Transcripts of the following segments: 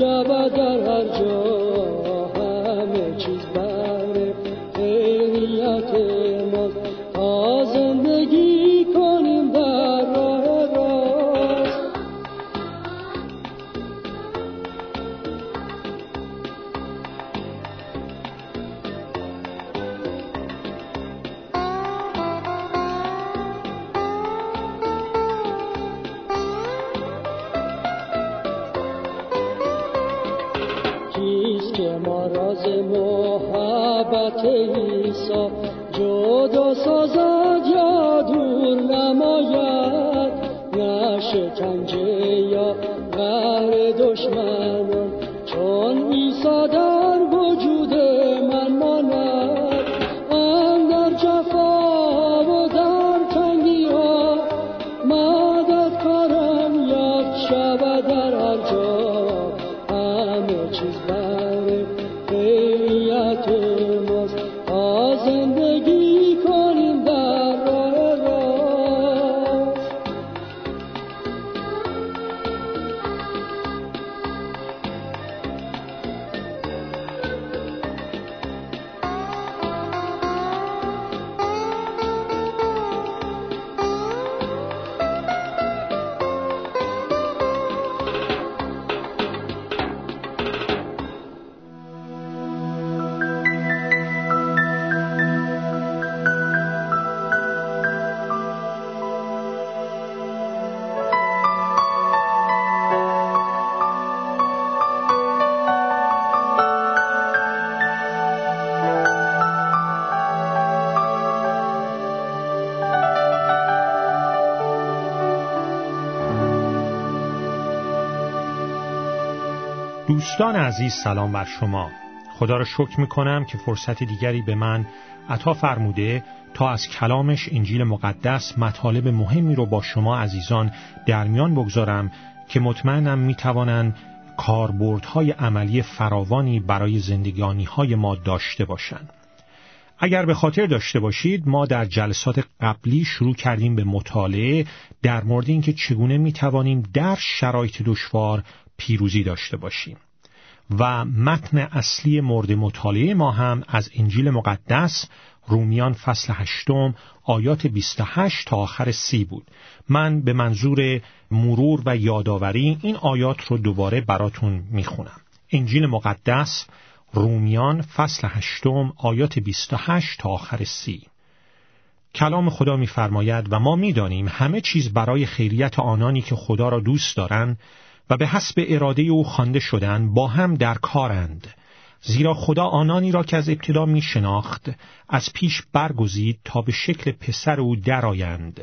یا دوستان عزیز سلام بر شما خدا را شکر می کنم که فرصت دیگری به من عطا فرموده تا از کلامش انجیل مقدس مطالب مهمی رو با شما عزیزان در میان بگذارم که مطمئنم می توانند کاربردهای عملی فراوانی برای زندگانی های ما داشته باشند. اگر به خاطر داشته باشید ما در جلسات قبلی شروع کردیم به مطالعه در مورد اینکه چگونه می توانیم در شرایط دشوار پیروزی داشته باشیم و متن اصلی مورد مطالعه ما هم از انجیل مقدس رومیان فصل هشتم آیات 28 تا آخر سی بود. من به منظور مرور و یادآوری این آیات رو دوباره براتون می‌خونم. انجیل مقدس رومیان فصل هشتم آیات 28 تا آخر سی. کلام خدا میفرماید و ما می‌دانیم همه چیز برای خیریت آنانی که خدا را دوست دارند و به حسب اراده او خوانده شدند با هم در کارند. زیرا خدا آنانی را که از ابتدا می شناخت از پیش برگزید تا به شکل پسر او درآیند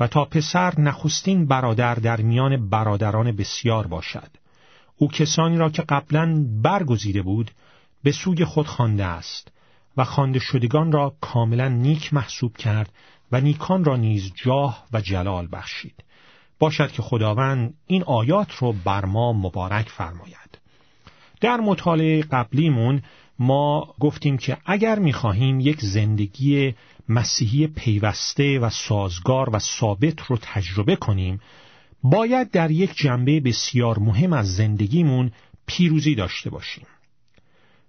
و تا پسر نخستین برادر در میان برادران بسیار باشد. او کسانی را که قبلا برگزیده بود به سوی خود خوانده است و خوانده شدگان را کاملا نیک محسوب کرد و نیکان را نیز جاه و جلال بخشید. باشد که خداوند این آیات رو بر ما مبارک فرماید. در مطالعه قبلیمون ما گفتیم که اگر می‌خواهیم یک زندگی مسیحی پیوسته و سازگار و ثابت رو تجربه کنیم باید در یک جنبه بسیار مهم از زندگیمون پیروزی داشته باشیم.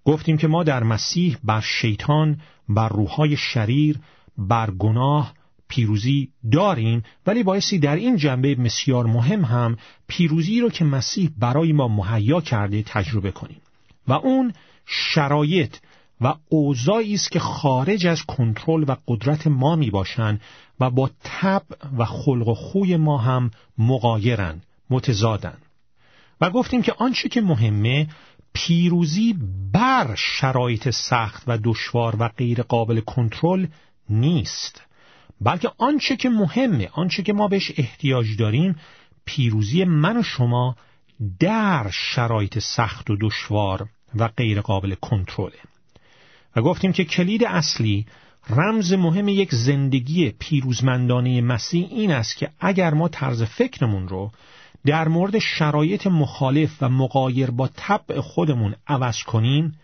گفتیم که ما در مسیح بر شیطان بر روحهای شریر بر گناه پیروزی داریم ولی بایستی در این جنبه بسیار مهم هم پیروزی رو که مسیح برای ما مهیا کرده تجربه کنیم. و اون شرایط و اوضاعی است که خارج از کنترل و قدرت ما می باشند و با تب و خلق و خوی ما هم مقایرن متضادن. و گفتیم که آنچه که مهمه پیروزی بر شرایط سخت و دشوار و غیر قابل کنترل نیست. بلکه آنچه که مهمه آنچه که ما بهش احتیاج داریم پیروزی من و شما در شرایط سخت و دشوار و غیر قابل کنترله. و گفتیم که کلید اصلی رمز مهم یک زندگی پیروزمندانه مسیح این است که اگر ما طرز فکرمون رو در مورد شرایط مخالف و مقایر با طبع خودمون عوض کنیم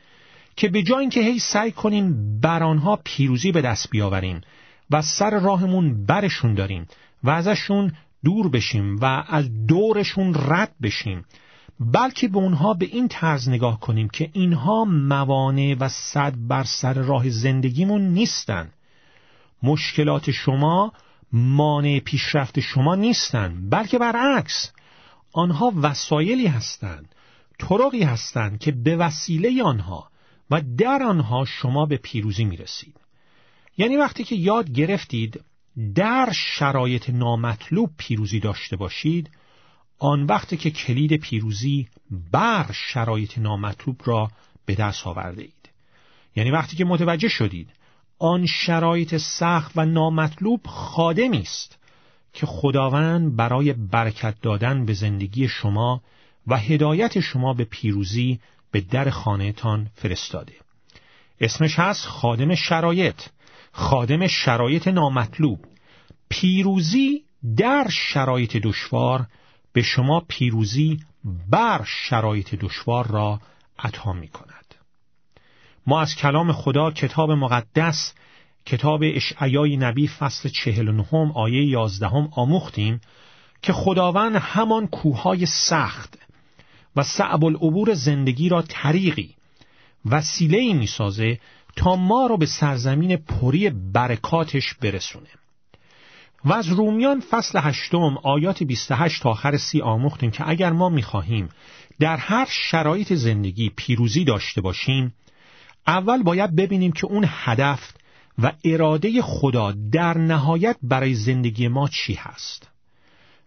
که به جای اینکه هی سعی کنیم بر آنها پیروزی به دست بیاوریم و سر راهمون برشون داریم و ازشون دور بشیم و از دورشون رد بشیم. بلکه به اونها به این طرز نگاه کنیم که اینها موانع و صد بر سر راه زندگیمون نیستن. مشکلات شما مانع پیشرفت شما نیستن بلکه برعکس. آنها وسایلی هستند طرقی هستند که به وسیله آنها و در آنها شما به پیروزی می‌رسید. یعنی وقتی که یاد گرفتید در شرایط نامطلوب پیروزی داشته باشید آن وقتی که کلید پیروزی بر شرایط نامطلوب را به دست آورده اید. یعنی وقتی که متوجه شدید آن شرایط سخت و نامطلوب خادمی است که خداوند برای برکت دادن به زندگی شما و هدایت شما به پیروزی به در خانهتان فرستاده. اسمش هست خادم شرایط. خادم شرایط نامطلوب پیروزی در شرایط دشوار به شما پیروزی بر شرایط دشوار را عطا می کند. ما از کلام خدا کتاب مقدس کتاب اشعیای نبی فصل چهل نهم آیه یازدهم آموختیم که خداوند همان کوههای سخت و صعب العبور زندگی را طریقی وسیله می سازه تا ما را به سرزمین پری برکاتش برسونه. و از رومیان فصل هشتم آیات 28 تا آخر سی آموختیم که اگر ما می‌خواهیم در هر شرایط زندگی پیروزی داشته باشیم اول باید ببینیم که اون هدف و اراده خدا در نهایت برای زندگی ما چی هست.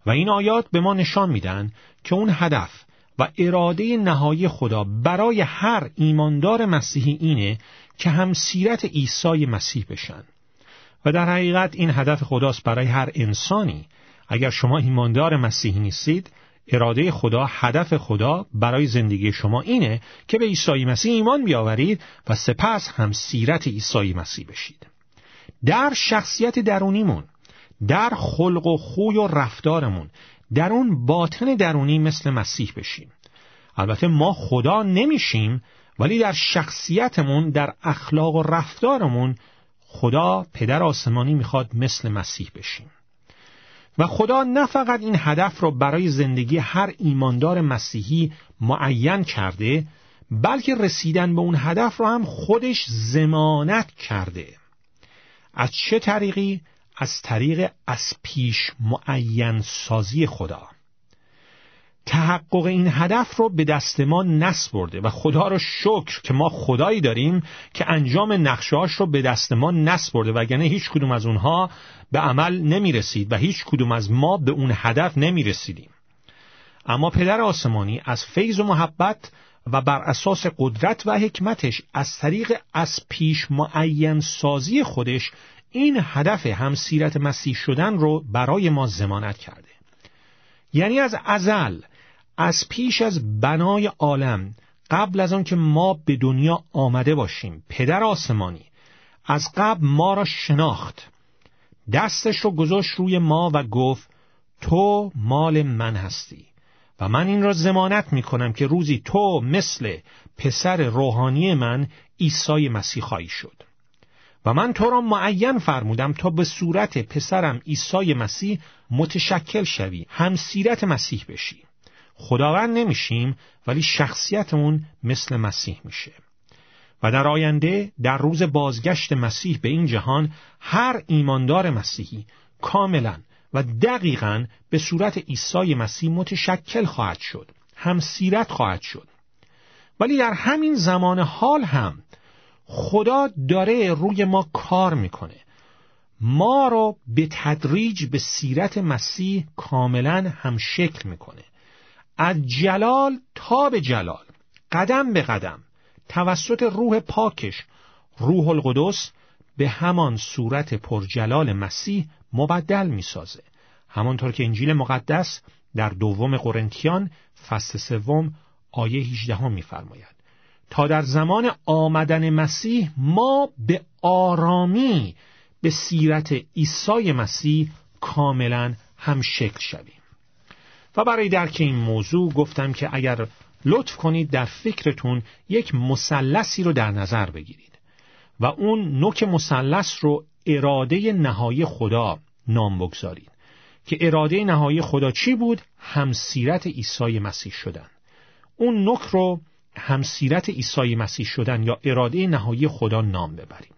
و این آیات به ما نشان میدن که اون هدف و اراده نهایی خدا برای هر ایماندار مسیحی اینه که هم سیرت عیسی مسیح بشن. و در حقیقت این هدف خداست برای هر انسانی. اگر شما ایماندار مسیحی نیستید اراده خدا هدف خدا برای زندگی شما اینه که به عیسی مسیح ایمان بیاورید و سپس هم سیرت عیسی مسیح بشید. در شخصیت درونیمون در خلق و خوی و رفتارمون در اون باطن درونی مثل مسیح بشیم. البته ما خدا نمیشیم ولی در شخصیتمون در اخلاق و رفتارمون خدا پدر آسمانی می‌خواد مثل مسیح بشیم و خدا نه فقط این هدف را برای زندگی هر ایماندار مسیحی معین کرده بلکه رسیدن به اون هدف را هم خودش زمانت کرده. از چه طریقی؟ از طریق از پیش معین سازی خدا. تحقق این هدف رو به دست ما نسپرده و خدا رو شکر که ما خدایی داریم که انجام نقشهاش رو به دست ما نسپرده وگرنه هیچ کدوم از اونها به عمل نمی رسید و هیچ کدوم از ما به اون هدف نمی رسیدیم. اما پدر آسمانی از فیض و محبت و بر اساس قدرت و حکمتش از طریق از پیش معین سازی خودش این هدف همسیرت مسیح شدن رو برای ما زمانت کرده یعنی از ازل از پیش از بنای عالم قبل از آن که ما به دنیا آمده باشیم پدر آسمانی از قبل ما را شناخت. دستش رو گذاشت روی ما و گفت تو مال من هستی و من این را زمانت می کنم که روزی تو مثل پسر روحانی من عیسی مسیح خواهی شد. و من تو را معین فرمودم تا به صورت پسرم عیسی مسیح متشکل شوی همسیرت مسیح بشی. خداوند نمیشیم ولی شخصیتمون مثل مسیح میشه. و در آینده در روز بازگشت مسیح به این جهان هر ایماندار مسیحی کاملا و دقیقا به صورت عیسی مسیح متشکل خواهد شد هم سیرت خواهد شد. ولی در همین زمان حال هم خدا داره روی ما کار می‌کنه. ما رو به تدریج به سیرت مسیح کاملا هم شکل می‌کنه. از جلال تا به جلال قدم به قدم. توسط روح پاکش روح القدس به همان صورت پرجلال مسیح مبدل می‌سازه. همانطور که انجیل مقدس در دوم قرنتیان فصل سوم آیه 18 میفرماید. تا در زمان آمدن مسیح ما به آرامی به سیرت عیسی مسیح کاملا هم شکل شویم. و برای درک این موضوع گفتم که اگر لطف کنید در فکرتون یک مثلثی رو در نظر بگیرید و اون نوک مثلث رو اراده نهایی خدا نام بگذارید. که اراده نهایی خدا چی بود؟ همسیرت عیسی مسیح شدن. اون نوک رو همسیرت عیسی مسیح شدن یا اراده نهایی خدا نام ببریم.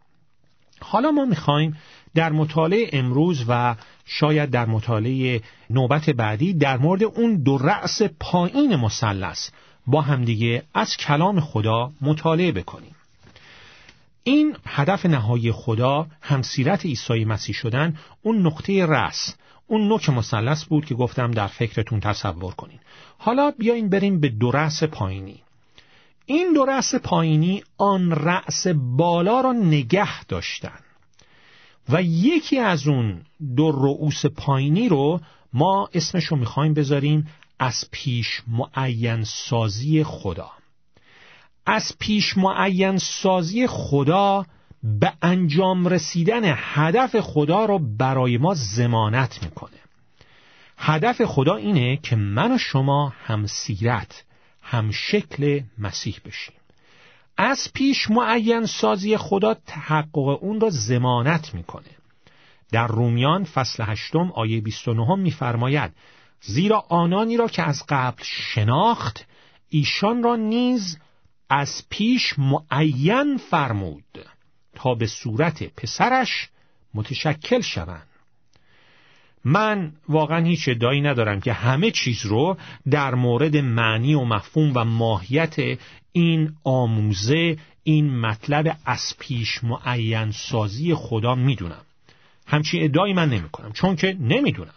حالا ما می‌خوایم در مطالعه امروز و شاید در مطالعه نوبت بعدی در مورد اون دو رأس پایین مثلث با همدیگه از کلام خدا مطالعه بکنیم. این هدف نهایی خدا همسیرت عیسی مسیح شدن اون نقطه رأس اون نوک مثلث بود که گفتم در فکرتون تصور کنین. حالا بیاین بریم به دو رأس پایینی. این دو رأس پایینی آن رأس بالا را نگه داشتن. و یکی از اون دو رؤوس پایینی رو ما اسمش رو می‌خوایم بذاریم از پیش معین سازی خدا. از پیش معین سازی خدا به انجام رسیدن هدف خدا رو برای ما زمانت می‌کنه. هدف خدا اینه که من و شما هم سیرت هم شکل مسیح بشیم. از پیش معین سازی خدا تحقق اون را زمانت می‌کنه. در رومیان فصل هشتم آیه 29 میفرماید زیرا آنانی را که از قبل شناخت ایشان را نیز از پیش معین فرمود تا به صورت پسرش متشکل شوند. من واقعا هیچ ادعایی ندارم که همه چیز رو در مورد معنی و مفهوم و ماهیت این آموزه این مطلب از پیش معین سازی خدا می‌دونم. همچین ادعایی من نمی کنم چون که نمی‌دونم.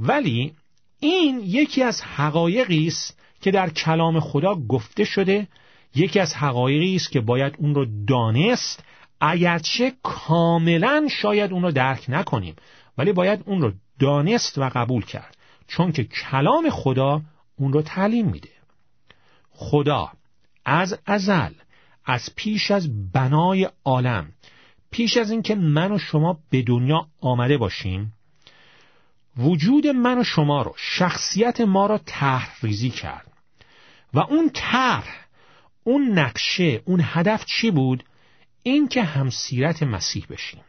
ولی این یکی از حقایقی است که در کلام خدا گفته شده یکی از حقایقی است که باید اون رو دانست اگرچه کاملا شاید اون رو درک نکنیم ولی باید اون رو دانست و قبول کرد. چون که کلام خدا اون رو تعلیم میده. خدا از ازل از پیش از بنای عالم. پیش از اینکه من و شما به دنیا آمده باشیم وجود من و شما رو شخصیت ما رو طرح ریزی کرد. و اون طرح اون نقشه اون هدف چی بود؟ این که همسیرت مسیح بشیم.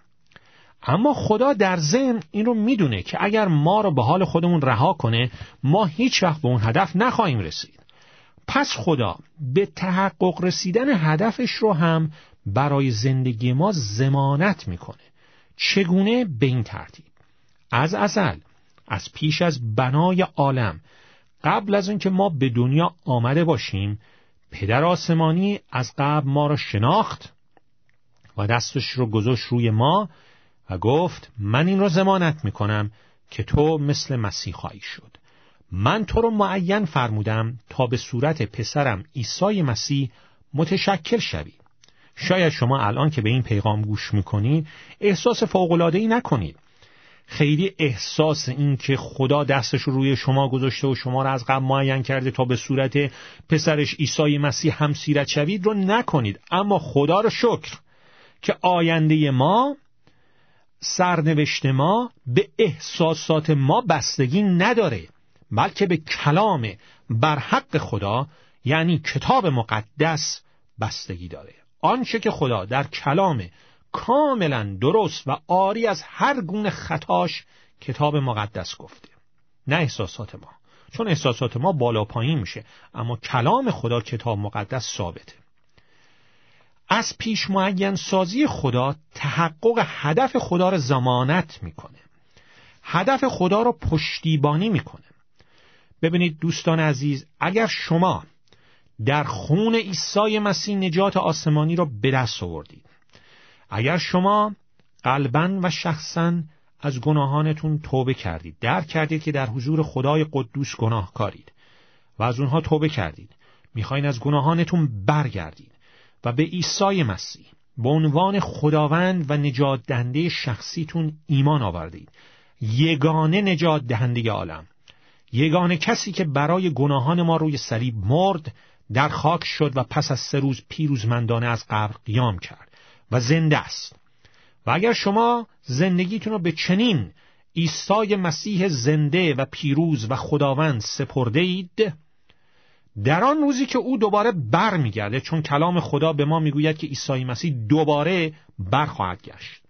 اما خدا در ذهن این رو می‌دونه که اگر ما رو به حال خودمون رها کنه ما هیچ وقت به اون هدف نخواهیم رسید. پس خدا به تحقق رسیدن هدفش رو هم برای زندگی ما زمانت می‌کنه. چگونه؟ به این ترتیب. از ازل از پیش از بنای عالم قبل از اینکه ما به دنیا آمده باشیم پدر آسمانی از قبل ما را شناخت و دستش رو گذاشت روی ما و گفت من این را زمانت می‌کنم که تو مثل مسیح خواهی شد. من تو رو معین فرمودم تا به صورت پسرم عیسی مسیح متشکل شوی. شاید شما الان که به این پیغام گوش می‌کنید احساس فوقلادهی نکنید خیلی احساس این که خدا دستش رو روی شما گذاشته و شما را از قبل معین کرده تا به صورت پسرش عیسی مسیح هم سیرت شوید رو نکنید. اما خدا رو شکر که آینده ما سرنوشت ما به احساسات ما بستگی نداره. بلکه به کلام بر حق خدا یعنی کتاب مقدس بستگی داره. آنچه که خدا در کلام کاملا درست و آری از هر گونه خطاش کتاب مقدس گفته. نه احساسات ما. چون احساسات ما بالا پایین میشه اما کلام خدا کتاب مقدس ثابته. از پیش معین سازی خدا تحقق هدف خدا را زمانت می‌کنه. هدف خدا را پشتیبانی می‌کنه. ببینید دوستان عزیز اگر شما در خون عیسی مسیح نجات آسمانی را به دست آوردید اگر شما قلبا و شخصا از گناهانتون توبه کردید درک کردید که در حضور خدای قدوس گناه کارید و از اونها توبه کردید می‌خواین از گناهانتون برگردید و به عیسی مسیح به عنوان خداوند و نجات دهنده شخصیتون ایمان آوردید یگانه نجات دهنده عالم. یگانه کسی که برای گناهان ما روی صلیب مرد در خاک شد و پس از سه روز پیروزمندانه از قبر قیام کرد و زنده است. و اگر شما زندگیتون رو به چنین عیسی مسیح زنده و پیروز و خداوند سپرده اید در آن روزی که او دوباره بر میگرده چون کلام خدا به ما می‌گوید که عیسی مسیح دوباره برخواهد گشت.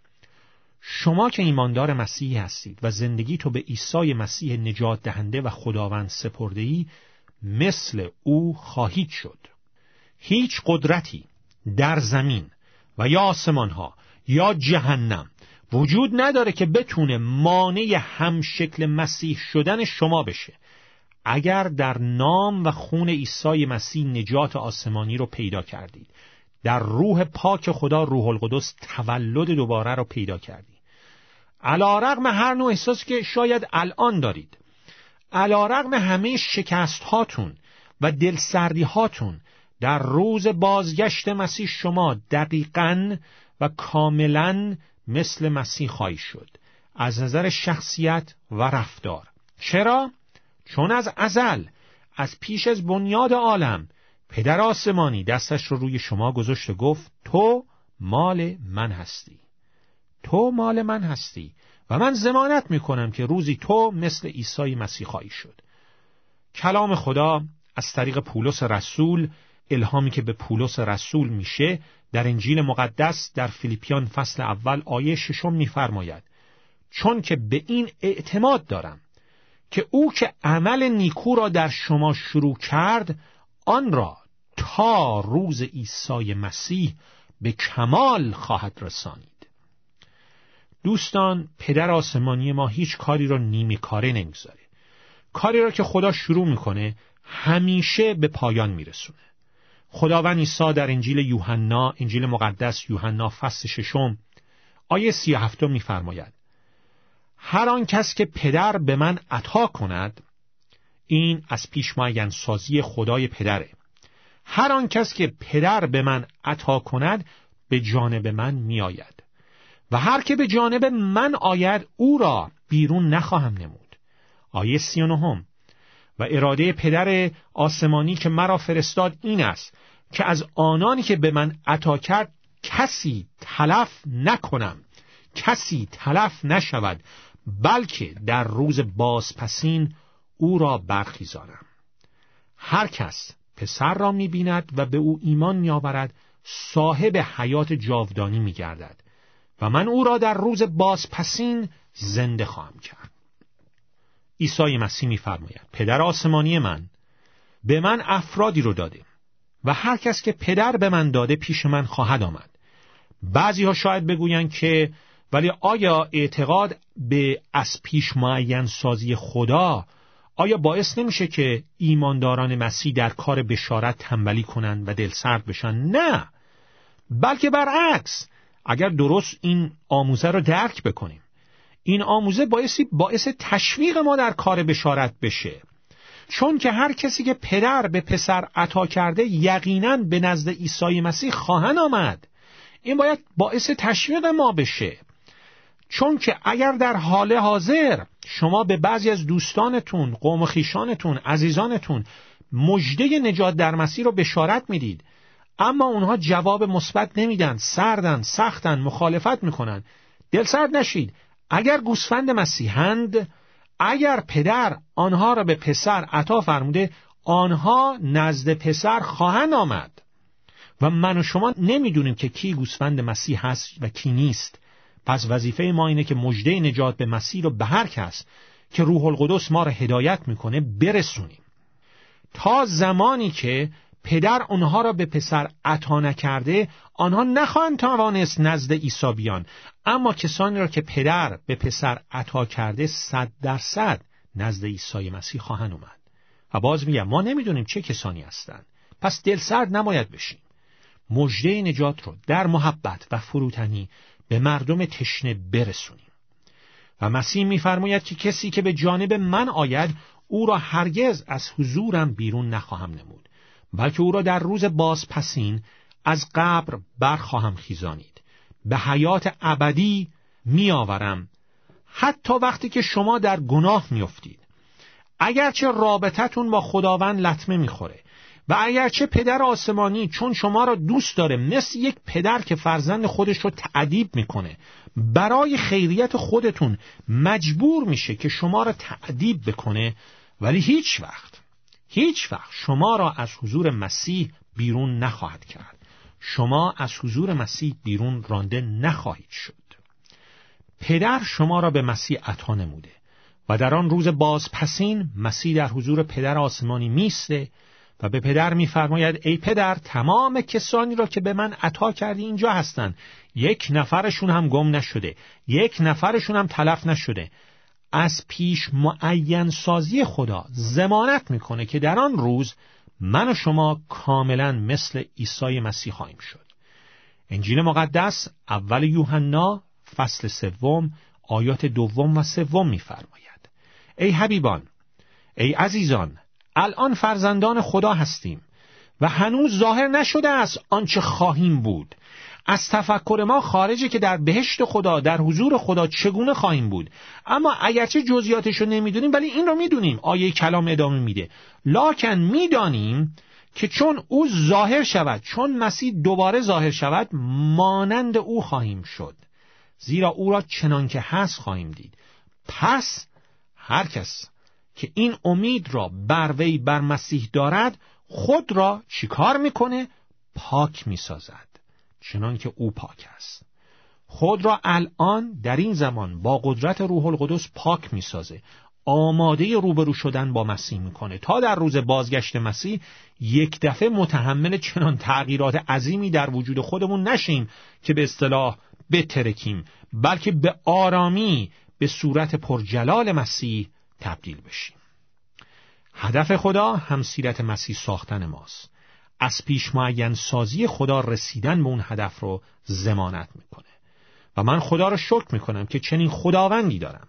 شما که ایماندار مسیحی هستید و زندگی تو به عیسی مسیح نجات دهنده و خداوند سپرده ای مثل او خواهید شد. هیچ قدرتی در زمین و یا آسمان ها یا جهنم وجود نداره که بتونه مانع همشکل مسیح شدن شما بشه. اگر در نام و خون عیسی مسیح نجات آسمانی رو پیدا کردید در روح پاک خدا روح القدس تولد دوباره رو پیدا کردید. علا رقم هر نوع احساسی که شاید الان دارید. علا رقم همه شکست هاتون و دلسردی هاتون در روز بازگشت مسیح شما دقیقا و کاملا مثل مسیح خواهی شد. از نظر شخصیت و رفتار. چرا؟ چون از ازل از پیش از بنیاد عالم پدر آسمانی دستش رو روی شما گذاشت و گفت تو مال من هستی. تو مال من هستی و من زمانت می‌کنم که روزی تو مثل عیسی مسیح خواهی شد. کلام خدا از طریق پولس رسول الهامی که به پولس رسول میشه در انجیل مقدس در فیلیپیان فصل اول آیه ششم میفرماید چون که به این اعتماد دارم که او که عمل نیکو را در شما شروع کرد آن را تا روز عیسی مسیح به کمال خواهد رسانید دوستان پدر آسمانی ما هیچ کاری را نیمی کاره نمی‌گذاره. کاری را که خدا شروع می‌کنه همیشه به پایان میرسونه. خداوند عیسی در انجیل یوحنا انجیل مقدس یوحنا فصل ششم آیه سی هفتم میفرماید هر آن کس که پدر به من عطا کند این از پیش سازی خدای پدره. هر آن کس که پدر به من عطا کند به جانب من میآید. و هر که به جانب من آید او را بیرون نخواهم نمود. آیه سی و و اراده پدر آسمانی که مرا فرستاد این است که از آنانی که به من عطا کرد کسی تلف نکنم. کسی تلف نشود بلکه در روز بازپسین او را برخیزانم. هر کس پسر را می‌بیند و به او ایمان میآورد صاحب حیات جاودانی میگردد. و من او را در روز بازپسین زنده خواهم کرد. عیسی مسیح میفرماید پدر آسمانی من به من افرادی رو داده و هر کس که پدر به من داده پیش من خواهد آمد. بعضی ها شاید بگویند که ولی آیا اعتقاد به از پیش معین سازی خدا آیا باعث نمیشه که ایمانداران مسیح در کار بشارت تنبلی کنند و دلسرد بشن؟ نه بلکه برعکس اگر درست این آموزه رو درک بکنیم این آموزه باعثی باعث تشویق ما در کار بشارت بشه. چون که هر کسی که پدر به پسر عطا کرده یقینا به نزد عیسی مسیح خواهند آمد. این باید باعث تشویق ما بشه. چون که اگر در حال حاضر شما به بعضی از دوستانتون، قوم خیشانتون، عزیزانتون مجده نجات در مسیح رو بشارت می‌دید اما اونها جواب مثبت نمیدن سردن سختن مخالفت می‌کنن. دل سرد نشید اگر گوسفند مسیحند اگر پدر آنها را به پسر عطا فرموده آنها نزد پسر خواهند آمد. و من و شما نمی‌دونیم که کی گوسفند مسیح هست و کی نیست. پس وظیفه ما اینه که مژده نجات به مسیح رو به هر کس که روح القدس ما را هدایت می‌کنه برسونیم. تا زمانی که پدر آنها را به پسر عطا نکرده آنها نخواهند توانست نزد عیسی بیان. اما کسانی را که پدر به پسر عطا کرده صد درصد نزد عیسی مسیح خواهند اومد. و باز میگم ما نمی‌دونیم چه کسانی هستند. پس دل سرد نباید بشیم. مژده نجات رو در محبت و فروتنی به مردم تشنه برسونیم. و مسیح میفرماید که کسی که به جانب من آید او را هرگز از حضورم بیرون نخواهم نمود. بلکه او را در روز بازپسین از قبر برخواهم خیزانید. به حیات ابدی میآورم. حتی وقتی که شما در گناه میافتید. اگرچه رابطتون با خداوند لطمه می‌خوره و اگرچه پدر آسمانی چون شما را دوست داره مثل یک پدر که فرزند خودش رو تعدیب می‌کنه برای خیریت خودتون مجبور میشه که شما را تعدیب بکنه ولی هیچ وقت. هیچ وقت شما را از حضور مسیح بیرون نخواهد کرد. شما از حضور مسیح بیرون رانده نخواهید شد. پدر شما را به مسیح عطا نموده و در آن روز بازپسین مسیح در حضور پدر آسمانی میسته و به پدر میفرماید ای پدر تمام کسانی را که به من عطا کردی اینجا هستند. یک نفرشون هم گم نشده یک نفرشون هم تلف نشده. از پیش معین سازی خدا زمانت می‌کنه که در آن روز من و شما کاملا مثل عیسی مسیح خواهیم شد. انجیل مقدس اول یوحنا فصل سوم آیات دوم و سوم میفرماید. ای حبیبان ای عزیزان الان فرزندان خدا هستیم و هنوز ظاهر نشده است آنچه خواهیم بود. از تفکر ما خارجه که در بهشت خدا در حضور خدا چگونه خواهیم بود. اما اگرچه جزئیاتش رو نمی‌دونیم ولی این رو می‌دونیم. آیه کلام ادامه میده. لاکن می‌دانیم که چون او ظاهر شود چون مسیح دوباره ظاهر شود مانند او خواهیم شد. زیرا او را چنان که هست خواهیم دید. پس هر کس که این امید را بر وی بر مسیح دارد خود را چیکار می‌کنه؟ پاک می‌سازد. چنان که او پاک است. خود را الان در این زمان با قدرت روح القدس پاک می‌سازه. آماده روبرو شدن با مسیح می‌کنه. تا در روز بازگشت مسیح یک دفعه متحمل چنان تغییرات عظیمی در وجود خودمون نشیم که به اصطلاح بترکیم بلکه به آرامی به صورت پرجلال مسیح تبدیل بشیم. هدف خدا همسیرت مسیح ساختن ماست. از پیش معین سازی خدا رسیدن به اون هدف رو زمانت می‌کنه. و من خدا رو شکر می‌کنم که چنین خداوندی دارم.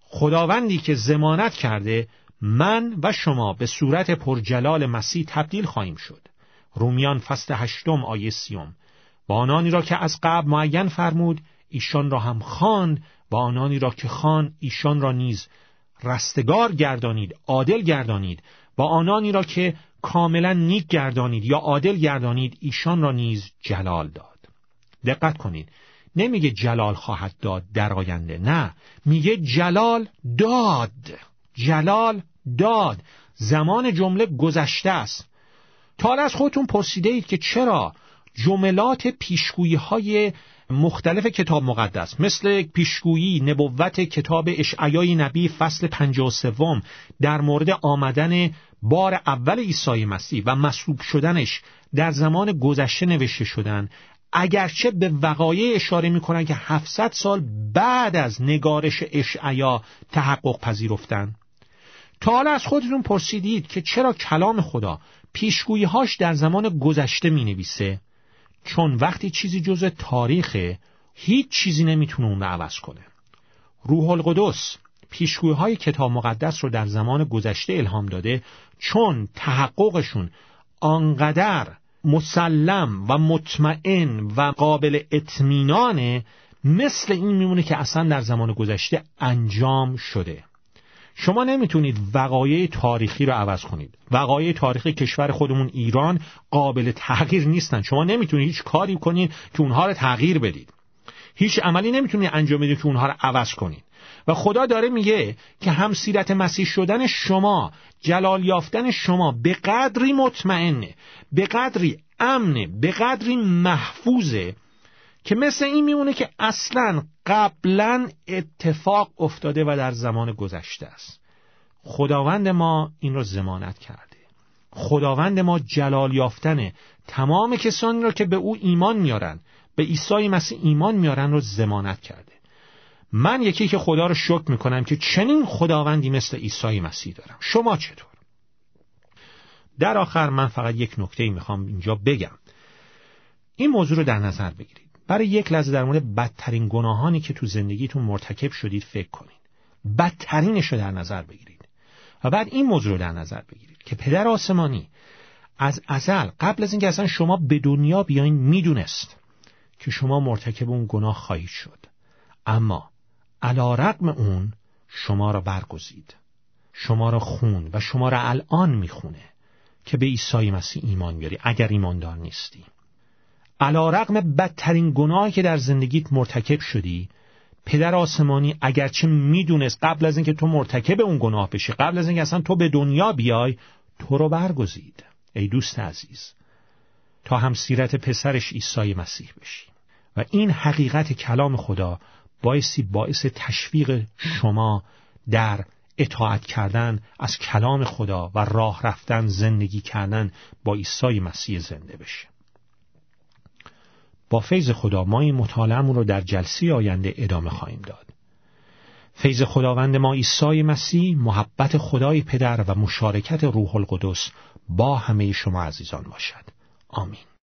خداوندی که زمانت کرده من و شما به صورت پرجلال مسیح تبدیل خواهیم شد. رومیان فصل هشتم آیه سیوم. و آنانی را که از قبل معین فرمود ایشان را هم خواند و آنانی را که خان ایشان را نیز رستگار گردانید عادل گردانید و آنانی را که کاملا نیک گردانید یا عادل گردانید ایشان را نیز جلال داد. دقت کنید نمیگه جلال خواهد داد در آینده نه. میگه جلال داد جلال داد. زمان جمله گذشته است. تا از خودتون پرسیده اید که چرا جملات پیشگویی های مختلف کتاب مقدس مثل پیشگویی نبوت کتاب اشعیای نبی فصل 53 در مورد آمدن بار اول عیسی مسیح و مسلوب شدنش در زمان گذشته نوشته شدن. اگرچه به وقایع اشاره می‌کنن که 700 سال بعد از نگارش اشعیا تحقق پذیرفتن. تا حالا از خودتون پرسیدید که چرا کلام خدا پیشگوییهاش در زمان گذشته می نویسه چون وقتی چیزی جز تاریخه هیچ چیزی نمی‌تونه اون رو عوض کنه. روح القدس پیشگویی های کتاب مقدس رو در زمان گذشته الهام داده چون تحققشون آنقدر مسلم و مطمئن و قابل اطمینانه مثل این میمونه که اصلا در زمان گذشته انجام شده. شما نمی‌تونید وقایع تاریخی رو عوض کنید. وقایع تاریخی کشور خودمون ایران قابل تغییر نیستن. شما نمی‌تونید هیچ کاری کنید که اونها رو تغییر بدید. هیچ عملی نمی‌تونید انجام بدید که اونها رو عوض کنید. و خدا داره میگه که هم سیرت مسیح شدن شما جلال یافتن شما به قدری مطمئنه به قدری امنه به قدری محفوظه که مثل این میمونه که اصلا قبلا اتفاق افتاده و در زمان گذشته است. خداوند ما این را زمانت کرده. خداوند ما جلال یافتن تمام کسانی را که به او ایمان میارن به عیسی مسیح ایمان میارن رو زمانت کرده. من یکی که خدا رو شکر می‌کنم که چنین خداوندی مثل عیسی مسیح دارم. شما چطور؟ در آخر من فقط یک نکته می‌خوام اینجا بگم. این موضوع رو در نظر بگیرید. برای یک لحظه در مورد بدترین گناهانی که تو زندگیتون مرتکب شدید فکر کنید. بدترینش رو در نظر بگیرید. و بعد این موضوع رو در نظر بگیرید که پدر آسمانی از ازل قبل از اینکه اصلا شما به دنیا بیاین می‌دونست که شما مرتکب اون گناه خواهید شد. اما علا رقم اون شما را برگزید. شما را خون و شما را الان می‌خونه که به عیسی مسیح ایمان بیاری اگر ایماندار نیستی. علا رقم بدترین گناهی که در زندگیت مرتکب شدی پدر آسمانی اگرچه می‌دونست قبل از اینکه تو مرتکب اون گناه بشی قبل از اینکه اصلا تو به دنیا بیای تو رو برگزید. ای دوست عزیز تا هم سیرت پسرش عیسی مسیح بشی. و این حقیقت کلام خدا بایستی باعث تشویق شما در اطاعت کردن از کلام خدا و راه رفتن زندگی کردن با عیسی مسیح زنده بشه. با فیض خدا ما این مطالعهمون رو در جلسی آینده ادامه خواهیم داد. فیض خداوند ما عیسی مسیح محبت خدای پدر و مشارکت روح القدس با همه شما عزیزان باشد. آمین.